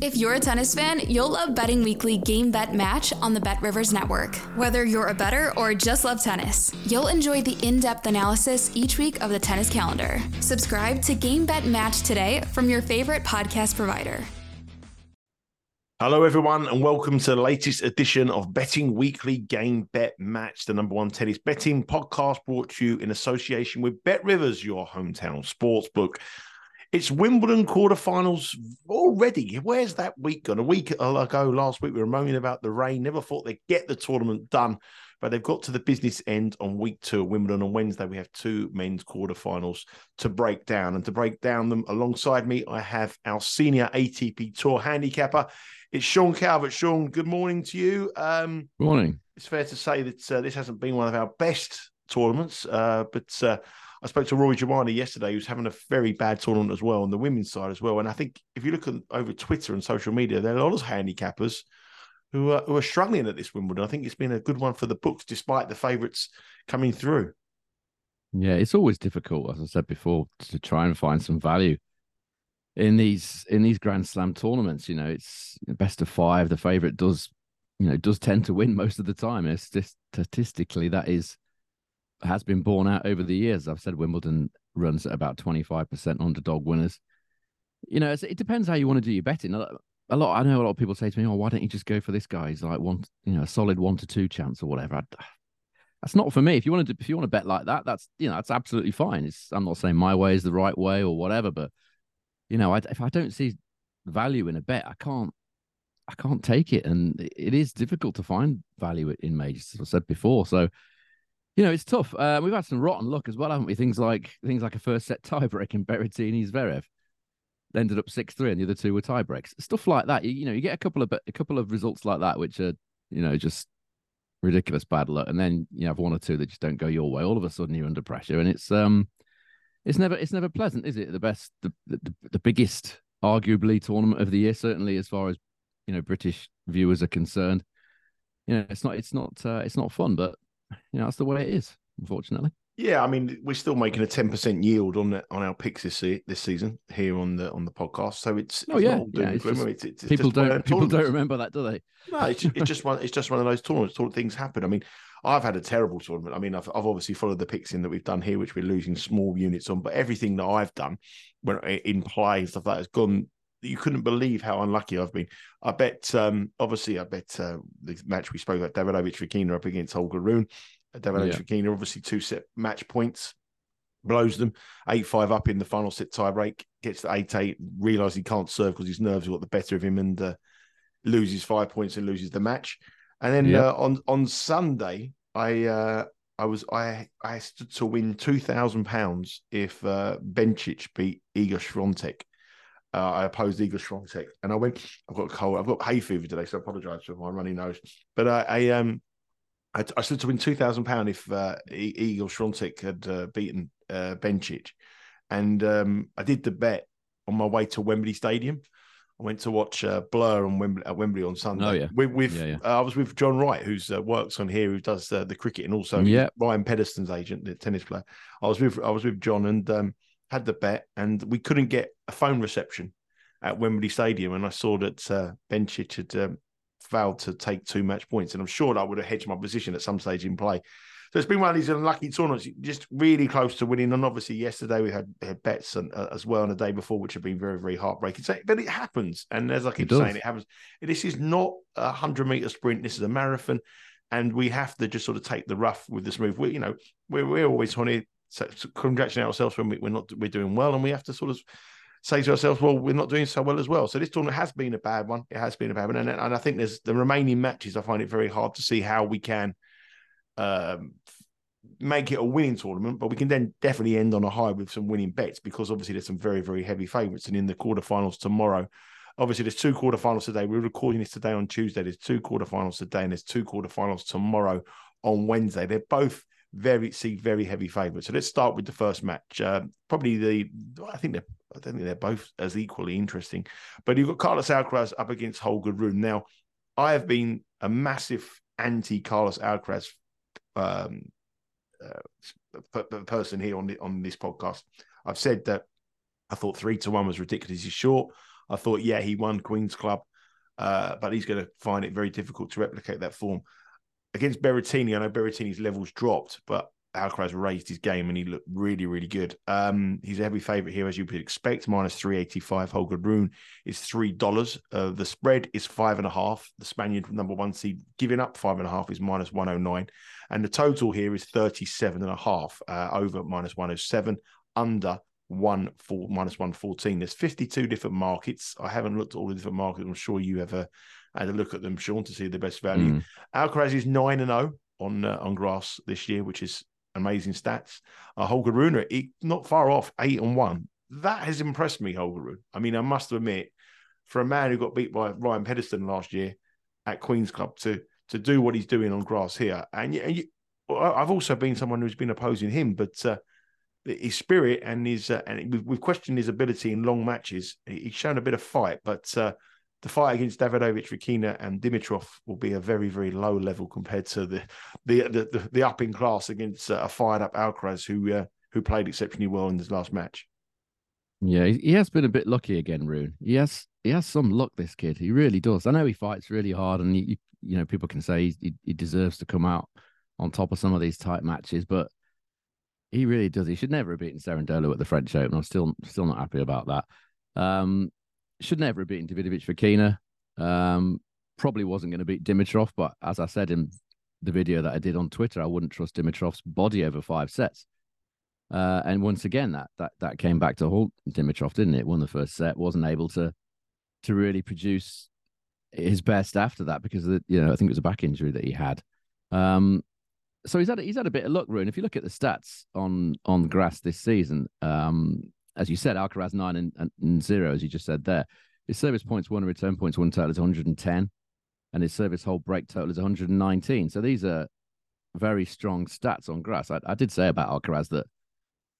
If you're a tennis fan, you'll love Betting Weekly Game Bet Match on the Bet Rivers Network. Whether you're a better or just love tennis, you'll enjoy the in depth analysis each week of the tennis calendar. Subscribe to Game Bet Match today from your favorite podcast provider. Hello, everyone, and welcome to the latest edition of Betting Weekly Game Bet Match, the number one tennis betting podcast brought to you in association with Bet Rivers, your hometown sportsbook. It's Wimbledon quarterfinals already. Where's that week gone? A week ago, last week, we were moaning about the rain. Never thought they'd get the tournament done, but they've got to the business end on week two at Wimbledon. On Wednesday, we have two men's quarterfinals to break down. And to break down them alongside me, I have our senior ATP Tour handicapper. It's Sean Calvert. Sean, good morning to you. Um, good morning. It's fair to say that uh, this hasn't been one of our best tournaments, uh, but uh, I spoke to Rory Giovanni yesterday, who's having a very bad tournament as well on the women's side as well. And I think if you look at over Twitter and social media, there are a lot of handicappers who are, who are struggling at this Wimbledon. I think it's been a good one for the books, despite the favourites coming through. Yeah, it's always difficult, as I said before, to try and find some value in these in these Grand Slam tournaments. You know, it's best of five. The favourite does, you know, does tend to win most of the time. It's just statistically that is has been borne out over the years. I've said Wimbledon runs at about 25% underdog winners. You know, it depends how you want to do your betting. A lot, I know a lot of people say to me, "Oh, why don't you just go for this guy? He's like one, you know, a solid one to two chance or whatever." I, that's not for me. If you want to, if you want to bet like that, that's you know, that's absolutely fine. It's, I'm not saying my way is the right way or whatever, but you know, I, if I don't see value in a bet, I can't, I can't take it, and it is difficult to find value in majors, as I said before. So you know, it's tough. Uh, we've had some rotten luck as well, haven't we? Things like things like a first set tiebreak in Berrettini Zverev ended up six three, and the other two were tiebreaks. Stuff like that. You, you, know, you get a couple of a couple of results like that, which are you know just ridiculous bad luck, and then you have one or two that just don't go your way. All of a sudden, you're under pressure, and it's um, it's never it's never pleasant, is it? The best, the the, the biggest, arguably tournament of the year, certainly as far as you know British viewers are concerned. You know, it's not it's not uh, it's not fun, but you know, that's the way it is, unfortunately. Yeah, I mean, we're still making a ten percent yield on the, on our picks this this season here on the on the podcast. So it's oh yeah, yeah it's just, it's, it's, people don't people don't remember that, do they? No, it's, it's just one it's just one of those tournaments. Things happen. I mean, I've had a terrible tournament. I mean, I've, I've obviously followed the picks in that we've done here, which we're losing small units on, but everything that I've done when in play and stuff like that has gone you couldn't believe how unlucky I've been. I bet, um, obviously, I bet uh, the match we spoke about, Davidovich Fokina up against Holger Rune. Davidovich yeah. obviously two set match points, blows them 8 5 up in the final set tiebreak, gets to 8 8, realizes he can't serve because his nerves got the better of him and uh, loses five points and loses the match. And then yeah. uh, on on Sunday, I uh, I was I I stood to win two thousand pounds if uh, Bencic beat Iga Swiatek. Uh, I opposed Iga Swiatek, and I went. I've got a cold. I've got hay fever today, so I apologise for my runny nose. But I, I um I, I stood to win two thousand pound if uh, Iga Swiatek had uh, beaten uh, Bencic, and um, I did the bet on my way to Wembley Stadium. I went to watch uh, Blur on Wembley, at Wembley on Sunday. Oh yeah, with, with yeah, yeah. Uh, I was with John Wright, who's uh, works on here, who does uh, the cricket and also yeah. Ryan Peniston's agent, the tennis player. I was with I was with John and um, had the bet, and we couldn't get a phone reception at Wembley Stadium, and I saw that uh, Bencic had um, failed to take two match points. And I'm sure that I would have hedged my position at some stage in play. So it's been one of these unlucky tournaments, just really close to winning. And obviously, yesterday we had, had bets and, uh, as well, and the day before, which have been very, very heartbreaking. So, but it happens. And as I keep saying, it happens. This is not a 100 meter sprint, this is a marathon. And we have to just sort of take the rough with the smooth. We, you know, we're, we're always to congratulate ourselves when we, we're not we're doing well, and we have to sort of say to ourselves, well, we're not doing so well as well. So this tournament has been a bad one. It has been a bad one. And, and I think there's the remaining matches, I find it very hard to see how we can um, make it a winning tournament, but we can then definitely end on a high with some winning bets because obviously there's some very, very heavy favourites. And in the quarterfinals tomorrow, obviously there's two quarterfinals today. We're recording this today on Tuesday. There's two quarterfinals today and there's two quarterfinals tomorrow on Wednesday. They're both very see very heavy favourites. So let's start with the first match. Uh, probably the I think they're I don't think they're both as equally interesting. But you've got Carlos Alcaraz up against Holger Rune. Now, I have been a massive anti Carlos Alcaraz um, uh, person here on the, on this podcast. I've said that I thought three to one was ridiculously short. I thought, yeah, he won Queen's Club, uh, but he's going to find it very difficult to replicate that form against Berrettini. I know Berrettini's levels dropped, but Alcaraz raised his game and he looked really, really good. Um, he's a heavy favourite here, as you would expect, minus 385. Holger Rune is $3. Uh, the spread is five and a half. The Spaniard number one seed giving up five and a half is minus 109. And the total here is 37 and a half, uh, over minus 107, under one four minus 114. There's 52 different markets. I haven't looked at all the different markets. I'm sure you ever had a look at them, Sean, to see the best value. Mm. Alcaraz is 9 and 0 on uh, on grass this year, which is amazing stats. Uh, Holger Rune, not far off, eight and one. That has impressed me, Holger Rune. I mean, I must admit, for a man who got beat by Ryan Peniston last year at Queen's Club to to do what he's doing on grass here, and, and you, I've also been someone who's been opposing him, but uh, his spirit and his uh, and we've, we've, questioned his ability in long matches. He's shown a bit of fight, but uh, the fight against Davidovich, Fokina, and Dimitrov will be a very, very low level compared to the the the, the, the up in class against uh, a fired up Alcaraz who uh, who played exceptionally well in his last match. Yeah, he has been a bit lucky again, Rune. He has he has some luck. This kid, he really does. I know he fights really hard, and he, you know people can say he, he deserves to come out on top of some of these tight matches, but he really does. He should never have beaten Cerundolo at the French Open. I'm still still not happy about that. Um, should never have beaten Davidovich Fokina. Um, probably wasn't going to beat Dimitrov, but as I said in the video that I did on Twitter, I wouldn't trust Dimitrov's body over five sets. Uh, and once again, that that that came back to halt Dimitrov, didn't it? Won the first set, wasn't able to to really produce his best after that because the, you know I think it was a back injury that he had. Um, so he's had he's had a bit of luck, Rune. If you look at the stats on on grass this season, um, as you said, Alcaraz nine and, and, zero, as you just said there. His service points one and return points one total is 110, and his service hold break total is 119. So these are very strong stats on grass. I, I did say about Alcaraz that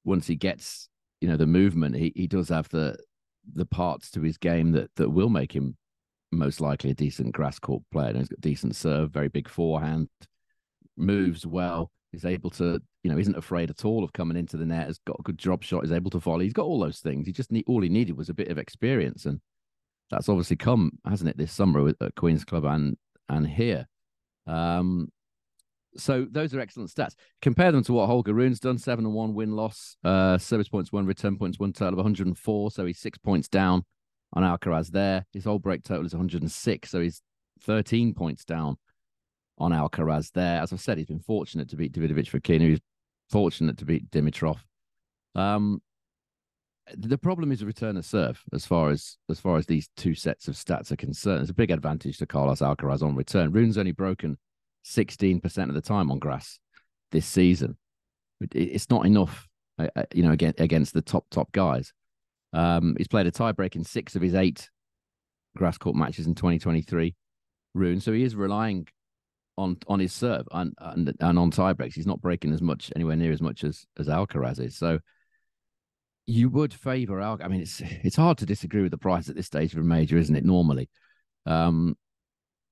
once he gets you know the movement, he he does have the the parts to his game that that will make him most likely a decent grass court player. And he's got decent serve, very big forehand, moves well, is able to, you know, isn't afraid at all of coming into the net, has got a good drop shot, is able to volley. He's got all those things. He just need all he needed was a bit of experience. And that's obviously come, hasn't it, this summer at Queen's Club and and here. Um, so those are excellent stats. Compare them to what Holger Rune's done: seven and one win loss, uh, service points one, return points one, total of 104. So he's six points down on Alcaraz there. His whole break total is 106, so he's 13 points down on Alcaraz there. As I said, he's been fortunate to beat Davidovich Fokina. He's fortunate to beat Dimitrov. Um, the problem is a return of serve as far as as far as these two sets of stats are concerned. It's a big advantage to Carlos Alcaraz on return. Rune's only broken 16% of the time on grass this season. It's not enough, uh, uh, you know, against the top top guys. Um, he's played a tiebreak in six of his eight grass court matches in 2023. Rune, so he is relying on on his serve and and, and on tie breaks. He's not breaking as much anywhere near as much as as Alcaraz is. So you would favour Al. I mean, it's it's hard to disagree with the price at this stage of a major, isn't it? Normally, um,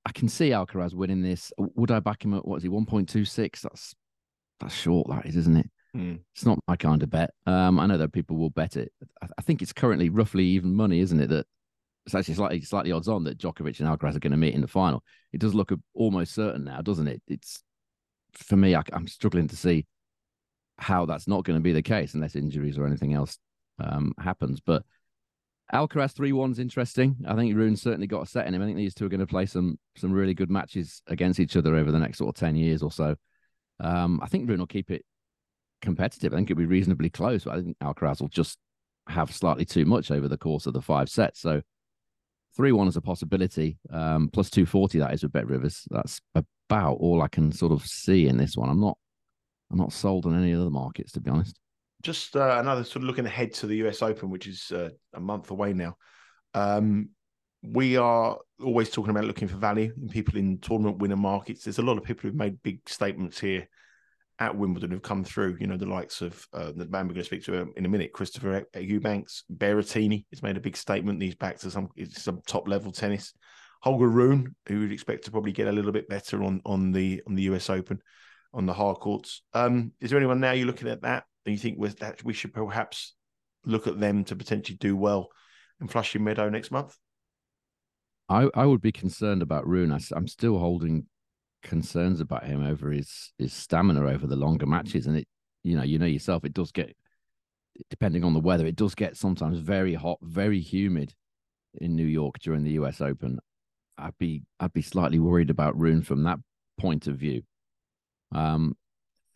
I can see Alcaraz winning this. Would I back him at what is he one point two six? That's that's short. That is, isn't it? Mm. It's not my kind of bet. Um, I know that people will bet it. I, I think it's currently roughly even money, isn't it? That it's actually slightly slightly odds on that Djokovic and Alcaraz are going to meet in the final. It does look almost certain now, doesn't it? It's for me, I, am struggling to see how that's not going to be the case unless injuries or anything else um, happens. But Alcaraz three one's interesting. I think Rune certainly got a set in him. I think these two are going to play some some really good matches against each other over the next sort of ten years or so. Um, I think Rune will keep it competitive. I think it'll be reasonably close. But I think Alcaraz will just have slightly too much over the course of the five sets. So three one is a possibility. Um, plus two forty that is with Bet Rivers. That's about all I can sort of see in this one. I'm not I'm not sold on any other markets to be honest. Just uh, another sort of looking ahead to the US Open, which is uh, a month away now. Um, we are always talking about looking for value in people in tournament winner markets. There's a lot of people who've made big statements here at Wimbledon who've come through. You know, the likes of uh, the man we're going to speak to in a minute, Christopher Eubanks, Berrettini has made a big statement. He's back to some some top level tennis. Holger Rune, who would expect to probably get a little bit better on on the on the US Open on the hard courts. Um, is there anyone now you're looking at that and you think that we should perhaps look at them to potentially do well in Flushing Meadow next month? I, I would be concerned about Rune. I, am still holding concerns about him over his his stamina over the longer matches, and it you know you know yourself it does get depending on the weather it does get sometimes very hot, very humid in New York during the U.S. Open. I'd be I'd be slightly worried about Rune from that point of view. Um,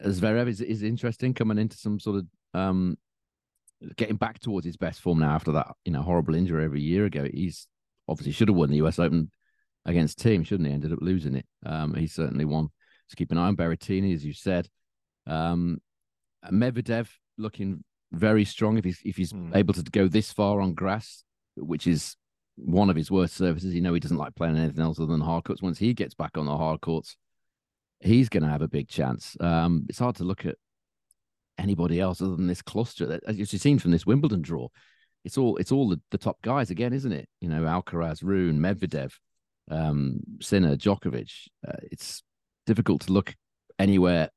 Zverev is is interesting coming into some sort of um getting back towards his best form now after that you know horrible injury every year ago. He's obviously should have won the US Open against Thiem, shouldn't he? Ended up losing it. Um, he certainly won. Just keep an eye on Berrettini, as you said. Um, Medvedev looking very strong if he's if he's mm. able to go this far on grass, which is one of his worst surfaces. You know he doesn't like playing anything else other than hard courts. Once he gets back on the hard courts, he's going to have a big chance. Um, it's hard to look at anybody else other than this cluster. That as you've seen from this Wimbledon draw, it's all it's all the, the top guys again, isn't it? You know, Alcaraz, Rune, Medvedev, um, Sinner, Djokovic. Uh, it's difficult to look anywhere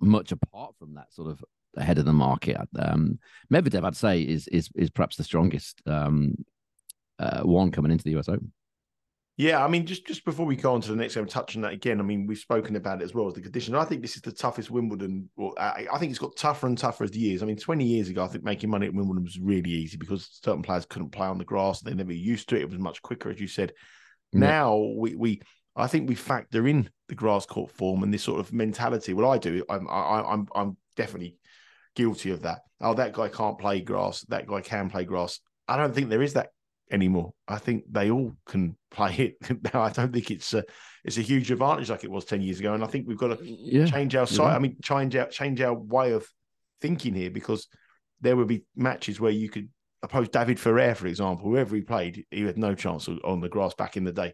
much apart from that sort of ahead of the market. Um, Medvedev, I'd say, is is is perhaps the strongest um, uh, one coming into the US Open. Yeah, I mean, just just before we go on to the next game, touching that again. I mean, we've spoken about it as well as the condition. I think this is the toughest Wimbledon. Well, I, I, think it's got tougher and tougher as the years. I mean, twenty years ago, I think making money at Wimbledon was really easy because certain players couldn't play on the grass; they never used to it. It was much quicker, as you said. Yeah. Now we we I think we factor in the grass court form and this sort of mentality. Well, I do. I'm I, I'm I'm definitely guilty of that. Oh, that guy can't play grass. That guy can play grass. I don't think there is that anymore. I think they all can play it now. I don't think it's a it's a huge advantage like it was ten years ago, and I think we've got to yeah, change our site. I mean, change our change our way of thinking here because there would be matches where you could oppose David Ferrer, for example, whoever he played, he had no chance on the grass back in the day.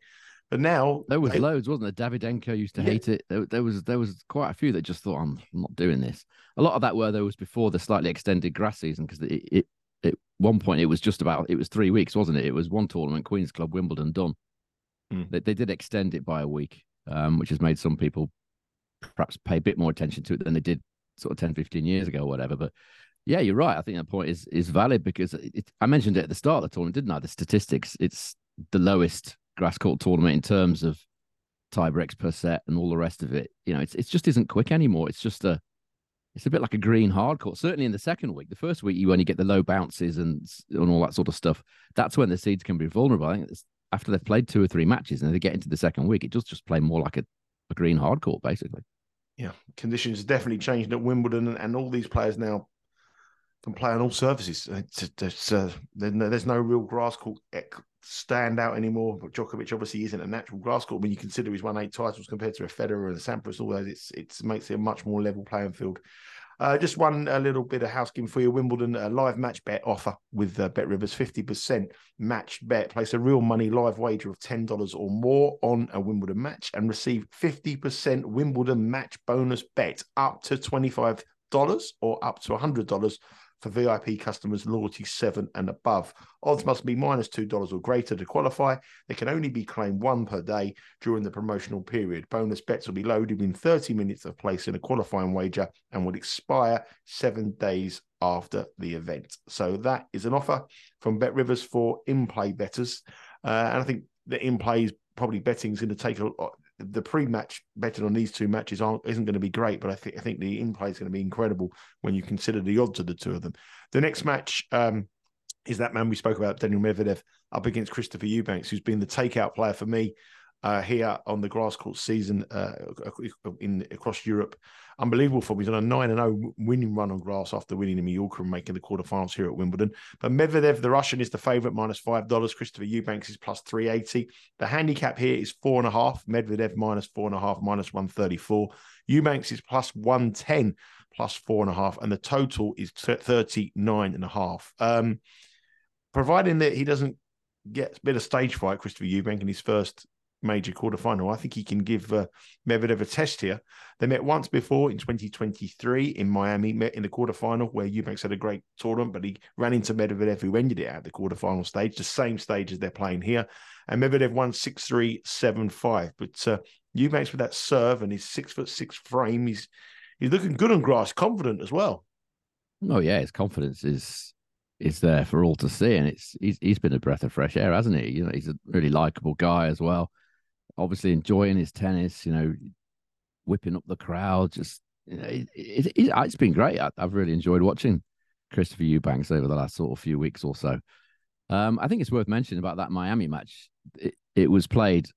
But now there was they, loads, wasn't there? Davydenko used to yeah. hate it. There, there, was there was quite a few that just thought, "I'm not doing this." A lot of that were there was before the slightly extended grass season because it, it at one point it was just about it was three weeks, wasn't it? It was one tournament, Queens Club, Wimbledon, done. Mm. They, they did extend it by a week, um, which has made some people perhaps pay a bit more attention to it than they did sort of 10, 15 years ago or whatever. But yeah, you're right. I think that point is is valid because it, I mentioned it at the start of the tournament, didn't I? The statistics, it's the lowest grass court tournament in terms of tie breaks per set and all the rest of it. You know, it's it just isn't quick anymore. It's just a it's a bit like a green hard court. Certainly in the second week, the first week you only get the low bounces and and all that sort of stuff. That's when the seeds can be vulnerable. I think after they've played two or three matches and they get into the second week, it does just play more like a, a green hard court basically. Yeah, conditions definitely changed at Wimbledon, and, and all these players now can play on all surfaces. It's, it's, uh, there's no real grass court stand out anymore. But Djokovic obviously isn't a natural grass court when you consider he's won eight titles compared to a Federer and a Sampras. All those, it's it makes it a much more level playing field. Uh, just one a little bit of housekeeping for you. Wimbledon a live match bet offer with uh, Bet Rivers, fifty percent match bet. Place a real money live wager of ten dollars or more on a Wimbledon match and receive fifty percent Wimbledon match bonus bet up to twenty dollars or up to hundred dollars for VIP customers loyalty seven and above. Odds must be minus $2 or greater to qualify. They can only be claimed one per day during the promotional period. Bonus bets will be loaded in 30 minutes of placing a qualifying wager and will expire seven days after the event. So that is an offer from Bet Rivers for in play betters. Uh, and I think the in play is probably betting is going to take a, the pre-match betting on these two matches isn't going to be great, but I think I think the in-play is going to be incredible when you consider the odds of the two of them. The next match um, is that man we spoke about, Daniel Medvedev, up against Christopher Eubanks, who's been the takeout player for me uh, here on the grass court season uh, in across Europe. Unbelievable for him. He's on a 9 and 0 winning run on grass after winning in Mallorca and making the quarterfinals here at Wimbledon. But Medvedev, the Russian, is the favourite, minus $5. Christopher Eubanks is plus 380. The handicap here is four and a half. Medvedev minus four and a half, minus 134. Eubanks is plus 110, plus four and the total is 39 and a half. Um, providing that he doesn't gets a bit of stage fright, Christopher Eubank, in his first major quarterfinal. I think he can give uh, Medvedev a test here. They met once before in 2023 in Miami, met in the quarterfinal where Eubanks had a great tournament, but he ran into Medvedev, who ended it at the quarterfinal stage, the same stage as they're playing here. And Medvedev won 6 3, 7 5. But uh, Eubanks with that serve and his six foot six frame, he's he's looking good on grass, confident as well. Oh yeah, his confidence is is there for all to see, and it's he's he's been a breath of fresh air, hasn't he? You know, he's a really likable guy as well obviously enjoying his tennis, you know, whipping up the crowd. Just, you know, it, it, it, has been great. I, have really enjoyed watching Christopher Eubanks over the last sort of few weeks or so. Um, I think it's worth mentioning about that Miami match. It, it was played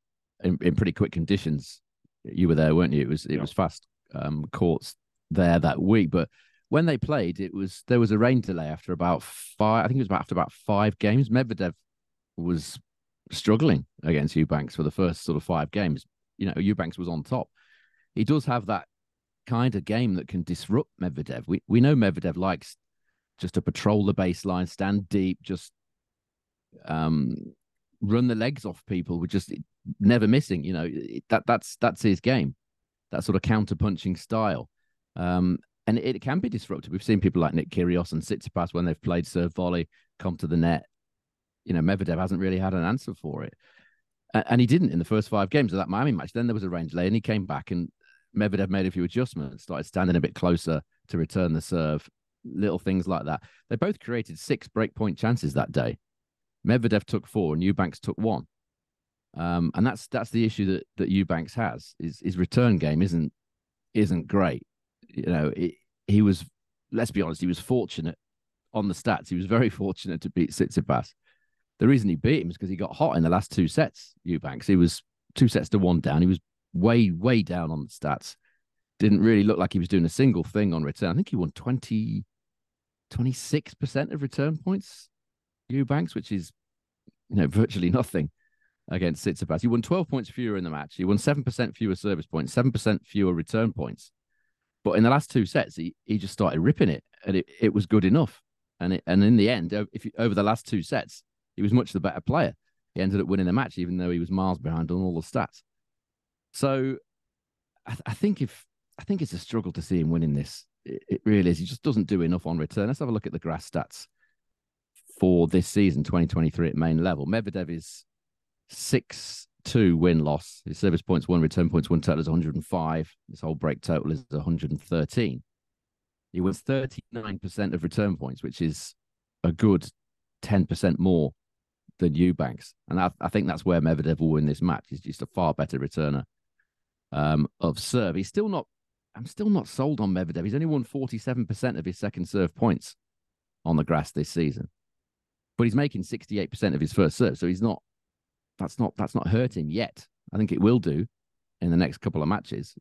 in, in, pretty quick conditions. You were there, weren't you? It was it yeah. was fast um, courts there that week, but when they played, it was there was a rain delay after about five. I think it was about after about five games. Medvedev was struggling against Eubanks for the first sort of five games. You know, Eubanks was on top. He does have that kind of game that can disrupt Medvedev. We we know Medvedev likes just to patrol the baseline, stand deep, just um, run the legs off people with just never missing. You know that that's that's his game. That sort of counter punching style. Um, and it, it, can be disruptive. We've seen people like Nick Kyrgios and Tsitsipas when they've played serve volley come to the net you know, Medvedev hasn't really had an answer for it. And he didn't in the first five games of that Miami match. Then there was a range lay and he came back and Medvedev made a few adjustments, started standing a bit closer to return the serve, little things like that. They both created six breakpoint chances that day. Medvedev took four and Eubanks took one. Um, and that's that's the issue that that Eubanks has. His his return game isn't isn't great. You know, it, he was let's be honest, he was fortunate on the stats. He was very fortunate to beat Tsitsipas the reason he beat him is because he got hot in the last two sets. Eubanks, he was two sets to one down. He was way, way down on the stats. Didn't really look like he was doing a single thing on return. I think he won 20, 26% of return points, Eubanks, which is, you know, virtually nothing against Tsitsipas. He won 12 points fewer in the match. He won 7% fewer service points, 7% fewer return points. But in the last two sets, he, he just started ripping it and it, it was good enough. And it, and in the end, if you, over the last two sets, he was much the better player. He ended up winning the match, even though he was miles behind on all the stats. So I, th- I think if I think it's a struggle to see him winning this. It, it, really is. He just doesn't do enough on return. Let's have a look at the grass stats for this season, 2023 at main level. Medvedev is 6 2 win loss. His service points, one return points, one total is 105. His whole break total is 113. He wins 39% of return points, which is a good 10% more than Eubanks. And I, I, think that's where Medvedev will win this match. He's just a far better returner um, of serve. He's still not, I'm still not sold on Medvedev. He's only won 47% of his second serve points on the grass this season. But he's making 68% of his first serve. So he's not, that's not, that's not hurting yet. I think it will do in the next couple of matches.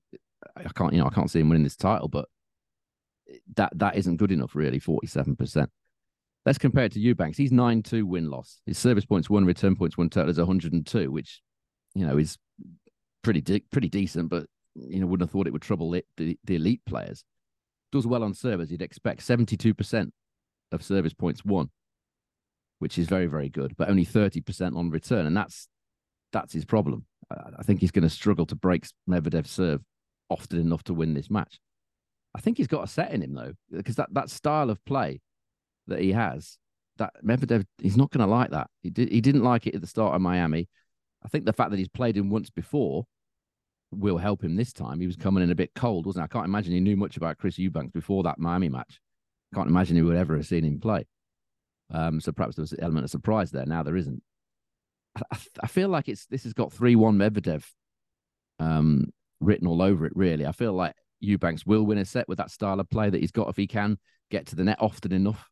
I can't, you know, I can't see him winning this title, but that that isn't good enough, really. Forty-seven percent. Let's compare it to Eubanks. He's 9 2 win loss. His service points, one return points, one total is 102, which, you know, is pretty de- pretty decent, but, you know, wouldn't have thought it would trouble it, the, the elite players. Does well on servers. You'd expect 72% of service points won, which is very, very good, but only 30% on return. And that's that's his problem. I think he's going to struggle to break Medvedev's serve often enough to win this match. I think he's got a set in him though, because that, that style of play that he has, that Medvedev, he's not going to like that. He did, he didn't like it at the start of Miami. I think the fact that he's played him once before will help him this time. He was coming in a bit cold, wasn't he? I can't imagine he knew much about Chris Eubanks before that Miami match. Can't imagine he would ever have seen him play. Um, so perhaps there was an element of surprise there. Now there isn't. I, I feel like it's this has got three one Medvedev um, written all over it. Really, I feel like Eubanks will win a set with that style of play that he's got if he can get to the net often enough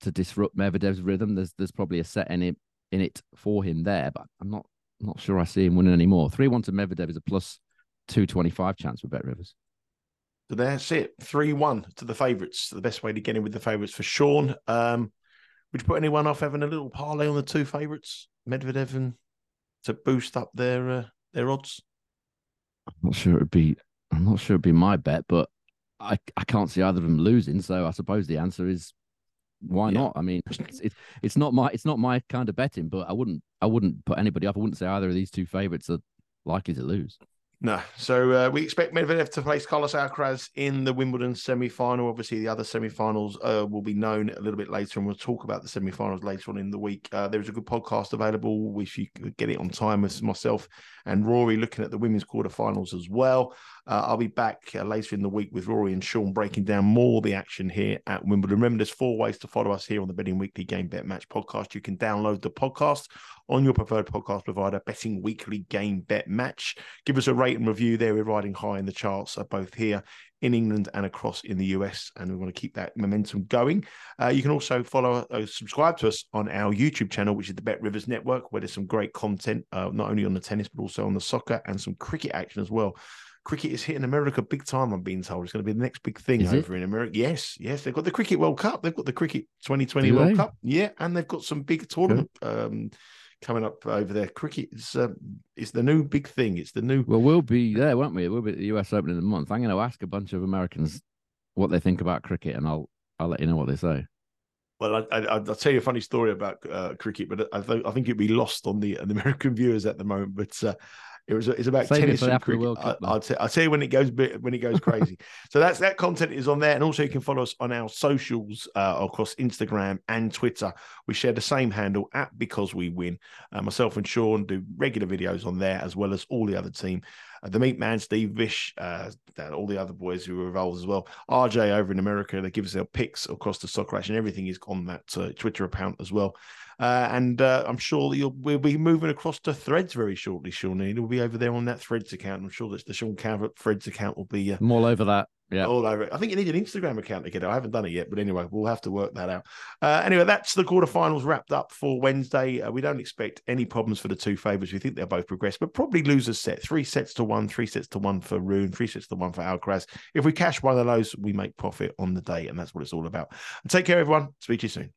to disrupt Medvedev's rhythm. There's there's probably a set in it in it for him there, but I'm not not sure I see him winning anymore. Three one to Medvedev is a plus two twenty five chance with Bet Rivers. So that's it. Three one to the favourites. The best way to get in with the favourites for Sean. Um, would you put anyone off having a little parlay on the two favourites, Medvedev and to boost up their uh, their odds? I'm not sure it'd be. I'm not sure it'd be my bet, but I I can't see either of them losing. So I suppose the answer is why Yeah. not? I mean, it's, it's it's not my it's not my kind of betting, but I wouldn't I wouldn't put anybody up. I wouldn't say either of these two favorites are likely to lose. No. So uh, we expect Medvedev to face Carlos Alcaraz in the Wimbledon semi final. Obviously, the other semi finals uh, will be known a little bit later, and we'll talk about the semi finals later on in the week. Uh, there's a good podcast available if you could get it on time with myself and Rory looking at the women's quarterfinals as well. Uh, I'll be back uh, later in the week with Rory and Sean breaking down more of the action here at Wimbledon. Remember, there's four ways to follow us here on the Betting Weekly Game Bet Match podcast. You can download the podcast on your preferred podcast provider, Betting Weekly Game Bet Match. Give us a rate and review there. We're riding high in the charts, uh, both here in England and across in the US, and we want to keep that momentum going. Uh, you can also follow, uh, subscribe to us on our YouTube channel, which is the Bet Rivers Network, where there's some great content, uh, not only on the tennis but also on the soccer and some cricket action as well. Cricket is hitting America big time. I'm being told it's going to be the next big thing Is it? over in America. Yes, yes, they've got the Cricket World Cup. They've got the Cricket 2020 Do World they? Cup. Yeah, and they've got some big tournament um, coming up over there. Cricket is um, is the new big thing. It's the new Well, we'll be there, won't we? We'll be at the US Open in a month. I'm going to ask a bunch of Americans what they think about cricket, and I'll I'll let you know what they say. Well, I, I, I'll tell you a funny story about uh, cricket, but I, th- I think it'd be lost on the, on the American viewers at the moment. But uh, it was it's about Save tennis for and cricket. World Cup, I, will t- I'll tell you when it goes when it goes crazy. so that's that content is on there, and also you can follow us on our socials uh, across Instagram and Twitter. We share the same handle at Because We Win. Uh, myself and Sean do regular videos on there, as well as all the other team. Uh, the Meat Man, Steve Vish, uh, all the other boys who are involved as well. RJ over in America, they give us their picks across the soccer action. Everything is on that uh, Twitter account as well. Uh, and uh, I'm sure that you'll we'll be moving across to Threads very shortly, Sean. It'll be over there on that Threads account. I'm sure that the Sean Calvert Threads account will be uh, I'm all over that. Yeah. all over it. I think you need an Instagram account to get it. I haven't done it yet, but anyway, we'll have to work that out. Uh, anyway, that's the quarterfinals wrapped up for Wednesday. Uh, we don't expect any problems for the two favourites. We think they'll both progress, but probably lose a set. Three sets to one, three sets to one for Rune, three sets to one for Alcaraz. If we cash one of those, we make profit on the day, and that's what it's all about. And take care, everyone. Speak to you soon.